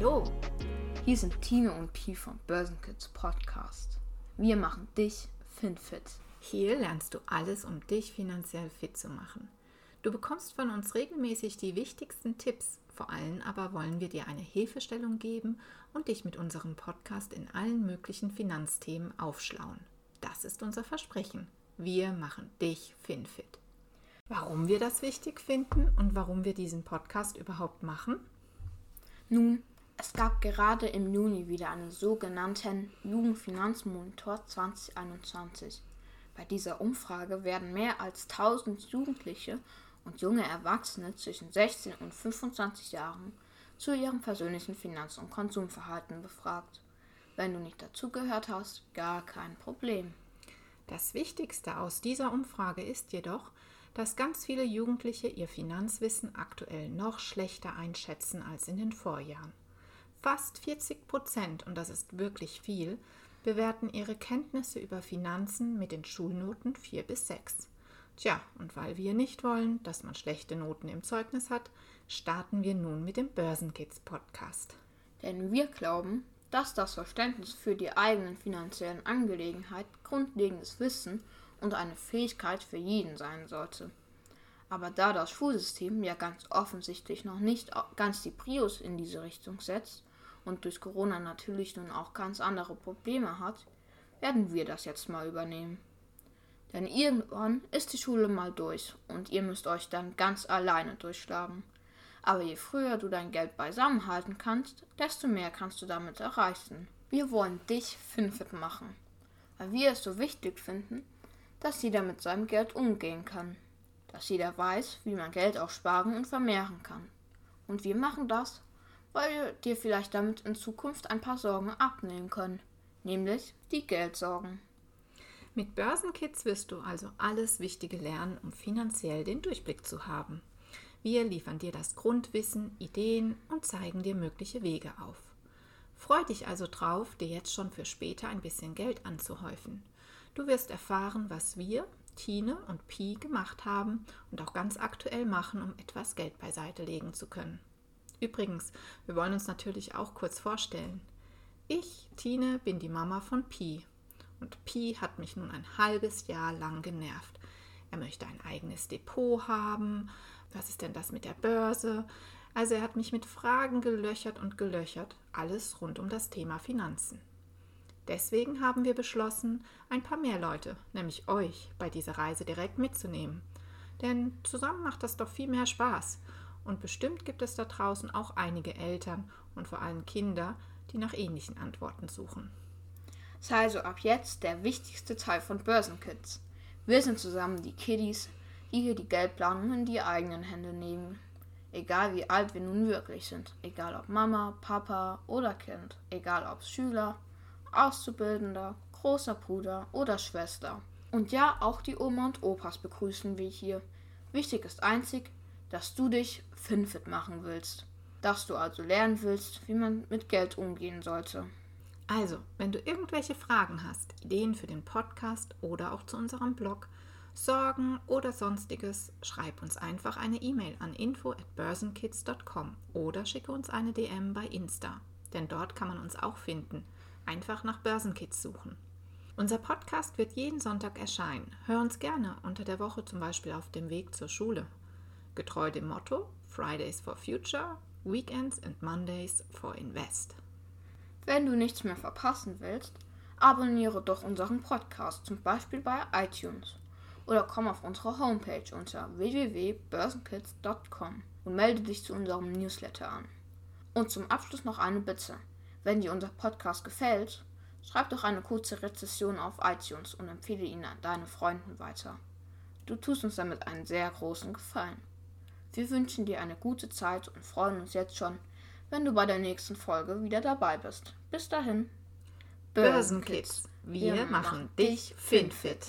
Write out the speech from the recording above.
Hier sind Tine und Pi vom Börsenkids Podcast. Wir machen dich FinFit. Hier lernst du alles, um dich finanziell fit zu machen. Du bekommst von uns regelmäßig die wichtigsten Tipps. Vor allem aber wollen wir dir eine Hilfestellung geben und dich mit unserem Podcast in allen möglichen Finanzthemen aufschlauen. Das ist unser Versprechen. Wir machen dich FinFit. Warum wir das wichtig finden und warum wir diesen Podcast überhaupt machen? Nun, es gab gerade im Juni wieder einen sogenannten Jugendfinanzmonitor 2021. Bei dieser Umfrage werden mehr als 1000 Jugendliche und junge Erwachsene zwischen 16 und 25 Jahren zu ihrem persönlichen Finanz- und Konsumverhalten befragt. Wenn du nicht dazugehört hast, gar kein Problem. Das Wichtigste aus dieser Umfrage ist jedoch, dass ganz viele Jugendliche ihr Finanzwissen aktuell noch schlechter einschätzen als in den Vorjahren. Fast 40 Prozent, und das ist wirklich viel, bewerten ihre Kenntnisse über Finanzen mit den Schulnoten 4 bis 6. Tja, und weil wir nicht wollen, dass man schlechte Noten im Zeugnis hat, starten wir nun mit dem Börsenkids Podcast. Denn wir glauben, dass das Verständnis für die eigenen finanziellen Angelegenheiten grundlegendes Wissen und eine Fähigkeit für jeden sein sollte. Aber da das Schulsystem ja ganz offensichtlich noch nicht ganz die Prios in diese Richtung setzt, und durch Corona natürlich nun auch ganz andere Probleme hat, werden wir das jetzt mal übernehmen. Denn irgendwann ist die Schule mal durch und ihr müsst euch dann ganz alleine durchschlagen. Aber je früher du dein Geld beisammen halten kannst, desto mehr kannst du damit erreichen. Wir wollen dich finfit machen, weil wir es so wichtig finden, dass jeder mit seinem Geld umgehen kann. Dass jeder weiß, wie man Geld auch sparen und vermehren kann. Und wir machen das, weil wir dir vielleicht damit in Zukunft ein paar Sorgen abnehmen können, nämlich die Geldsorgen. Mit Börsenkids wirst du also alles Wichtige lernen, um finanziell den Durchblick zu haben. Wir liefern dir das Grundwissen, Ideen und zeigen dir mögliche Wege auf. Freu dich also drauf, dir jetzt schon für später ein bisschen Geld anzuhäufen. Du wirst erfahren, was wir, Tine und Pi gemacht haben und auch ganz aktuell machen, um etwas Geld beiseite legen zu können. Übrigens, wir wollen uns natürlich auch kurz vorstellen. Ich, Tine, bin die Mama von Pi. Und Pi hat mich nun ein halbes Jahr lang genervt. Er möchte ein eigenes Depot haben. Was ist denn das mit der Börse? Also er hat mich mit Fragen gelöchert und gelöchert, alles rund um das Thema Finanzen. Deswegen haben wir beschlossen, ein paar mehr Leute, nämlich euch, bei dieser Reise direkt mitzunehmen. Denn zusammen macht das doch viel mehr Spaß und bestimmt gibt es da draußen auch einige Eltern und vor allem Kinder, die nach ähnlichen Antworten suchen. Sei also ab jetzt der wichtigste Teil von Börsenkids. Wir sind zusammen die Kiddies, die hier die Geldplanung in die eigenen Hände nehmen. Egal wie alt wir nun wirklich sind, egal ob Mama, Papa oder Kind, egal ob Schüler, Auszubildender, großer Bruder oder Schwester. Und ja, auch die Oma und Opas begrüßen wir hier. Wichtig ist einzig, dass du dich FinFit machen willst. Dass du also lernen willst, wie man mit Geld umgehen sollte. Also, wenn du irgendwelche Fragen hast, Ideen für den Podcast oder auch zu unserem Blog, Sorgen oder sonstiges, schreib uns einfach eine E-Mail an info at börsenkids.com oder schicke uns eine DM bei Insta, denn dort kann man uns auch finden. Einfach nach Börsenkids suchen. Unser Podcast wird jeden Sonntag erscheinen. Hör uns gerne unter der Woche zum Beispiel auf dem Weg zur Schule getreu dem Motto Fridays for Future, Weekends and Mondays for Invest. Wenn du nichts mehr verpassen willst, abonniere doch unseren Podcast, zum Beispiel bei iTunes. Oder komm auf unsere Homepage unter www.börsenkids.com und melde dich zu unserem Newsletter an. Und zum Abschluss noch eine Bitte. Wenn dir unser Podcast gefällt, schreib doch eine kurze Rezession auf iTunes und empfehle ihn an deine Freunden weiter. Du tust uns damit einen sehr großen Gefallen. Wir wünschen dir eine gute Zeit und freuen uns jetzt schon, wenn du bei der nächsten Folge wieder dabei bist. Bis dahin. Börsenkids, wir, wir machen dich finfit.